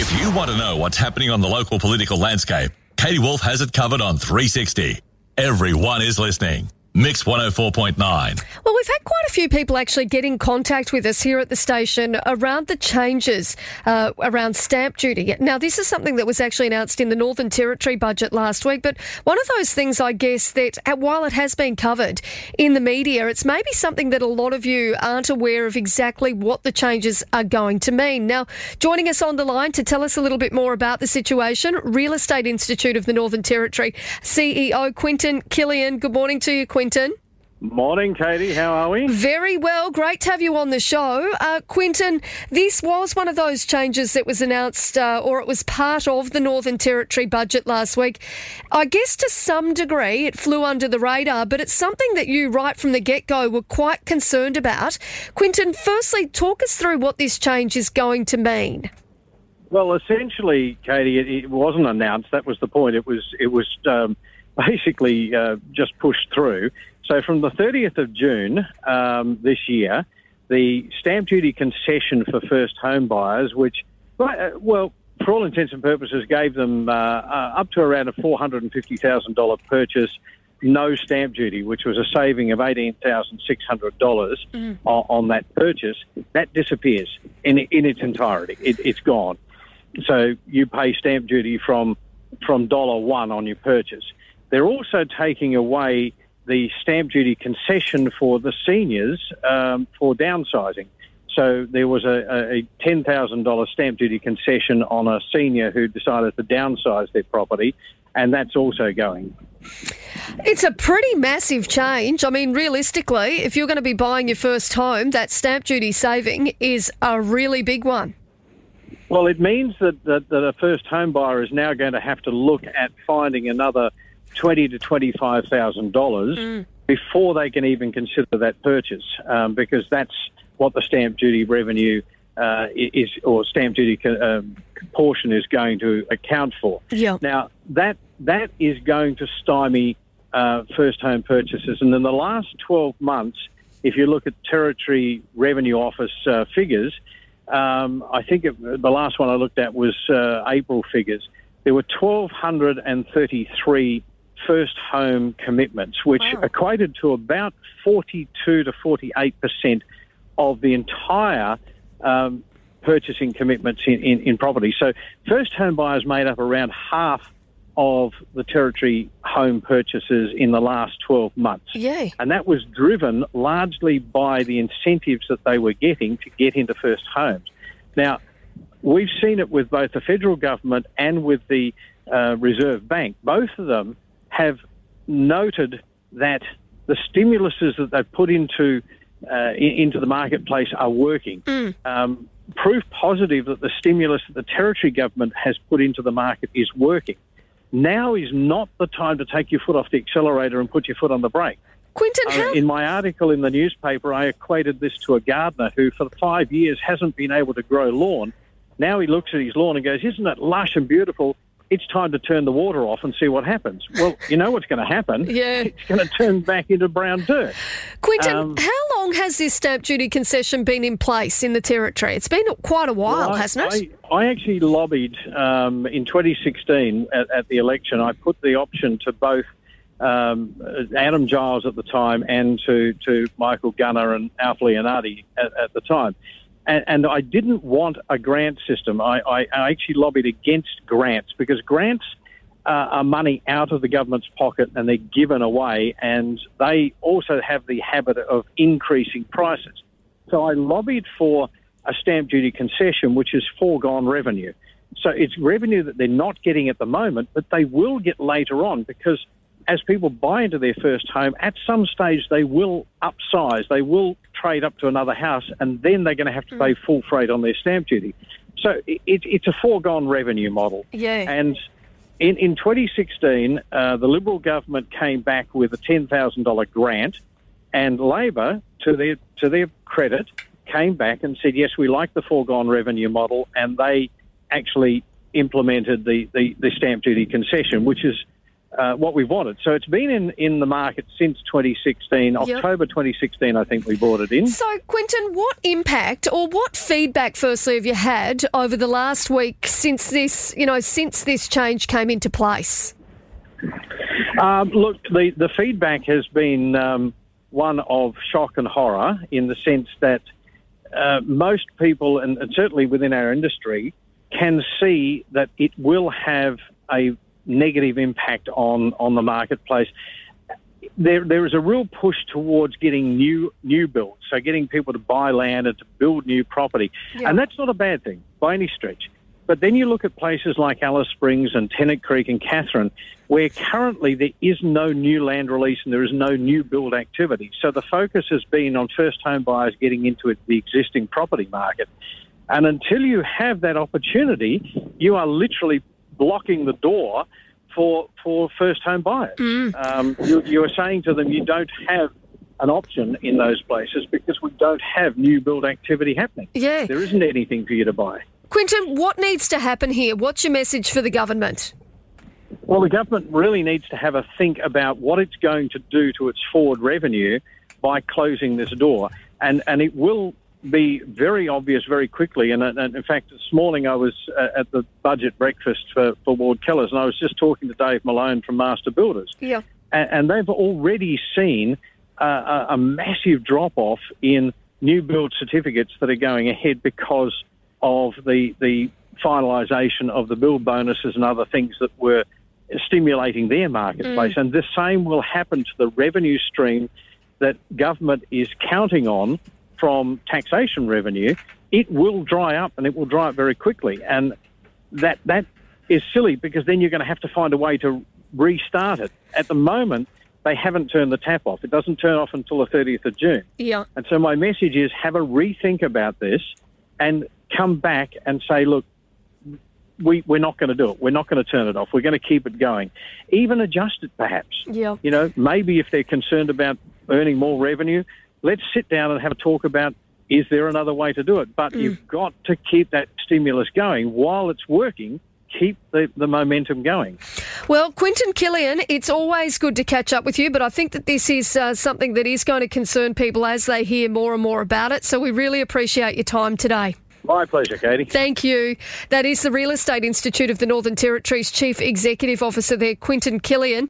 If you want to know what's happening on the local political landscape, Katie Woolf has it covered on 360. Everyone is listening. Mix 104.9. Well, we've had quite a few people actually get in contact with us here at the station around the changes uh, around stamp duty. Now, this is something that was actually announced in the Northern Territory budget last week, but one of those things, I guess, that uh, while it has been covered in the media, it's maybe something that a lot of you aren't aware of exactly what the changes are going to mean. Now, joining us on the line to tell us a little bit more about the situation, Real Estate Institute of the Northern Territory CEO Quentin Kilian. Good morning to you, Quentin. Morning, Katie. How are we? Very well. Great to have you on the show. Uh, Quentin, this was one of those changes that was announced, uh, or it was part of the Northern Territory budget last week. I guess to some degree it flew under the radar, but it's something that you, right from the get go, were quite concerned about. Quentin, firstly, talk us through what this change is going to mean. Well, essentially, Katie, it, it wasn't announced. That was the point. It was, it was um, basically uh, just pushed through. So from the 30th of June um, this year, the stamp duty concession for first home buyers, which, uh, well, for all intents and purposes, gave them uh, uh, up to around a $450,000 purchase, no stamp duty, which was a saving of $18,600 mm. on, on, that purchase, that disappears in, in its entirety. It, it's gone. So you pay stamp duty from from dollar one on your purchase. They're also taking away the stamp duty concession for the seniors um, for downsizing. So there was a, a $10,000 stamp duty concession on a senior who decided to downsize their property, and that's also going. It's a pretty massive change. I mean, realistically, if you're going to be buying your first home, that stamp duty saving is a really big one. Well, it means that, that, that a first home buyer is now going to have to look at finding another twenty to twenty five thousand dollars mm. before they can even consider that purchase, um, because that's what the stamp duty revenue uh, is, or stamp duty uh, portion is going to account for. Yeah. Now that that is going to stymie uh, first home purchases, and in the last twelve months, if you look at Territory Revenue Office uh, figures. Um, I think it, the last one I looked at was uh, April figures. There were 1,233 first home commitments, which wow. equated to about 42 to 48 percent of the entire um, purchasing commitments in, in, in, property. So first home buyers made up around half of the territory home purchases in the last 12 months. Yay. And that was driven largely by the incentives that they were getting to get into first homes. Now, we've seen it with both the federal government and with the uh, Reserve Bank. Both of them have noted that the stimuluses that they've put into uh, into the marketplace are working. Mm. Um, proof positive that the stimulus that the territory government has put into the market is working. Now is not the time to take your foot off the accelerator and put your foot on the brake. Quentin, uh, how- in my article in the newspaper, I equated this to a gardener who, for five years, hasn't been able to grow lawn. Now he looks at his lawn and goes, "Isn't it lush and beautiful?" It's time to turn the water off and see what happens. Well, you know what's going to happen. Yeah. It's going to turn back into brown dirt. Quentin, um, how long has this stamp duty concession been in place in the Territory? It's been quite a while, well, I, hasn't it? I, I actually lobbied um, in 2016 at, at, the election. I put the option to both um, Adam Giles at the time and to, to Michael Gunner and Alf Leonardi at, at the time and, and I didn't want a grant system. I, I, I actually lobbied against grants because grants uh, are money out of the government's pocket and they're given away, and they also have the habit of increasing prices. So I lobbied for a stamp duty concession, which is foregone revenue. So it's revenue that they're not getting at the moment, but they will get later on because as people buy into their first home, at some stage they will upsize, they will trade up to another house, and then they're going to have to pay mm. full freight on their stamp duty. So it, it's a foregone revenue model. Yeah. And in, in 2016, uh, the Liberal government came back with a $10,000 grant, and Labor, to their to their credit, came back and said, yes, we like the foregone revenue model, and they actually implemented the, the, the stamp duty concession, which is uh, what we've wanted. So it's been in, in the market since 2016, Yep. October 2016, I think we bought it in. So, Quentin, what impact or what feedback, firstly, have you had over the last week since this, you know, since this change came into place? Um, look, the, the feedback has been um, one of shock and horror in the sense that uh, most people, and, and certainly within our industry, can see that it will have a negative impact on, on the marketplace. There, there is a real push towards getting new new builds, so getting people to buy land and to build new property, Yeah. and that's not a bad thing by any stretch. But then you look at places like Alice Springs and Tennant Creek and Katherine, where currently there is no new land release and there is no new build activity. So the focus has been on first home buyers getting into it, the existing property market. And until you have that opportunity, you are literally blocking the door for for first home buyers. Um, you, you are saying to them, you don't have an option in those places because we don't have new build activity happening. Yeah. There isn't anything for you to buy. Quentin, what needs to happen here? What's your message for the government? Well, the government really needs to have a think about what it's going to do to its forward revenue by closing this door. And, and it will be very obvious very quickly. And, and in fact, this morning I was uh, at the budget breakfast for, for Ward Kellers and I was just talking to Dave Malone from Master Builders. Yeah. and, and they've already seen uh, a, a massive drop off in new build certificates that are going ahead because of the the finalisation of the build bonuses and other things that were stimulating their marketplace. And the same will happen to the revenue stream that government is counting on from taxation revenue. It will dry up, and it will dry up very quickly. And that that is silly because then you're going to have to find a way to restart it. At the moment, they haven't turned the tap off. It doesn't turn off until the 30th of June. Yeah. And so my message is have a rethink about this and come back and say, look, we, we're not going to do it. We're not going to turn it off. We're going to keep it going. Even adjust it, perhaps. Yeah. You know, maybe if they're concerned about earning more revenue, let's sit down and have a talk about is there another way to do it? But you've got to keep that stimulus going while it's working. Keep the, the momentum going. Well, Quentin Kilian, it's always good to catch up with you, but I think that this is uh, something that is going to concern people as they hear more and more about it. So we really appreciate your time today. My pleasure, Katie. Thank you. That is the Real Estate Institute of the Northern Territory's Chief Executive Officer there, Quentin Kilian.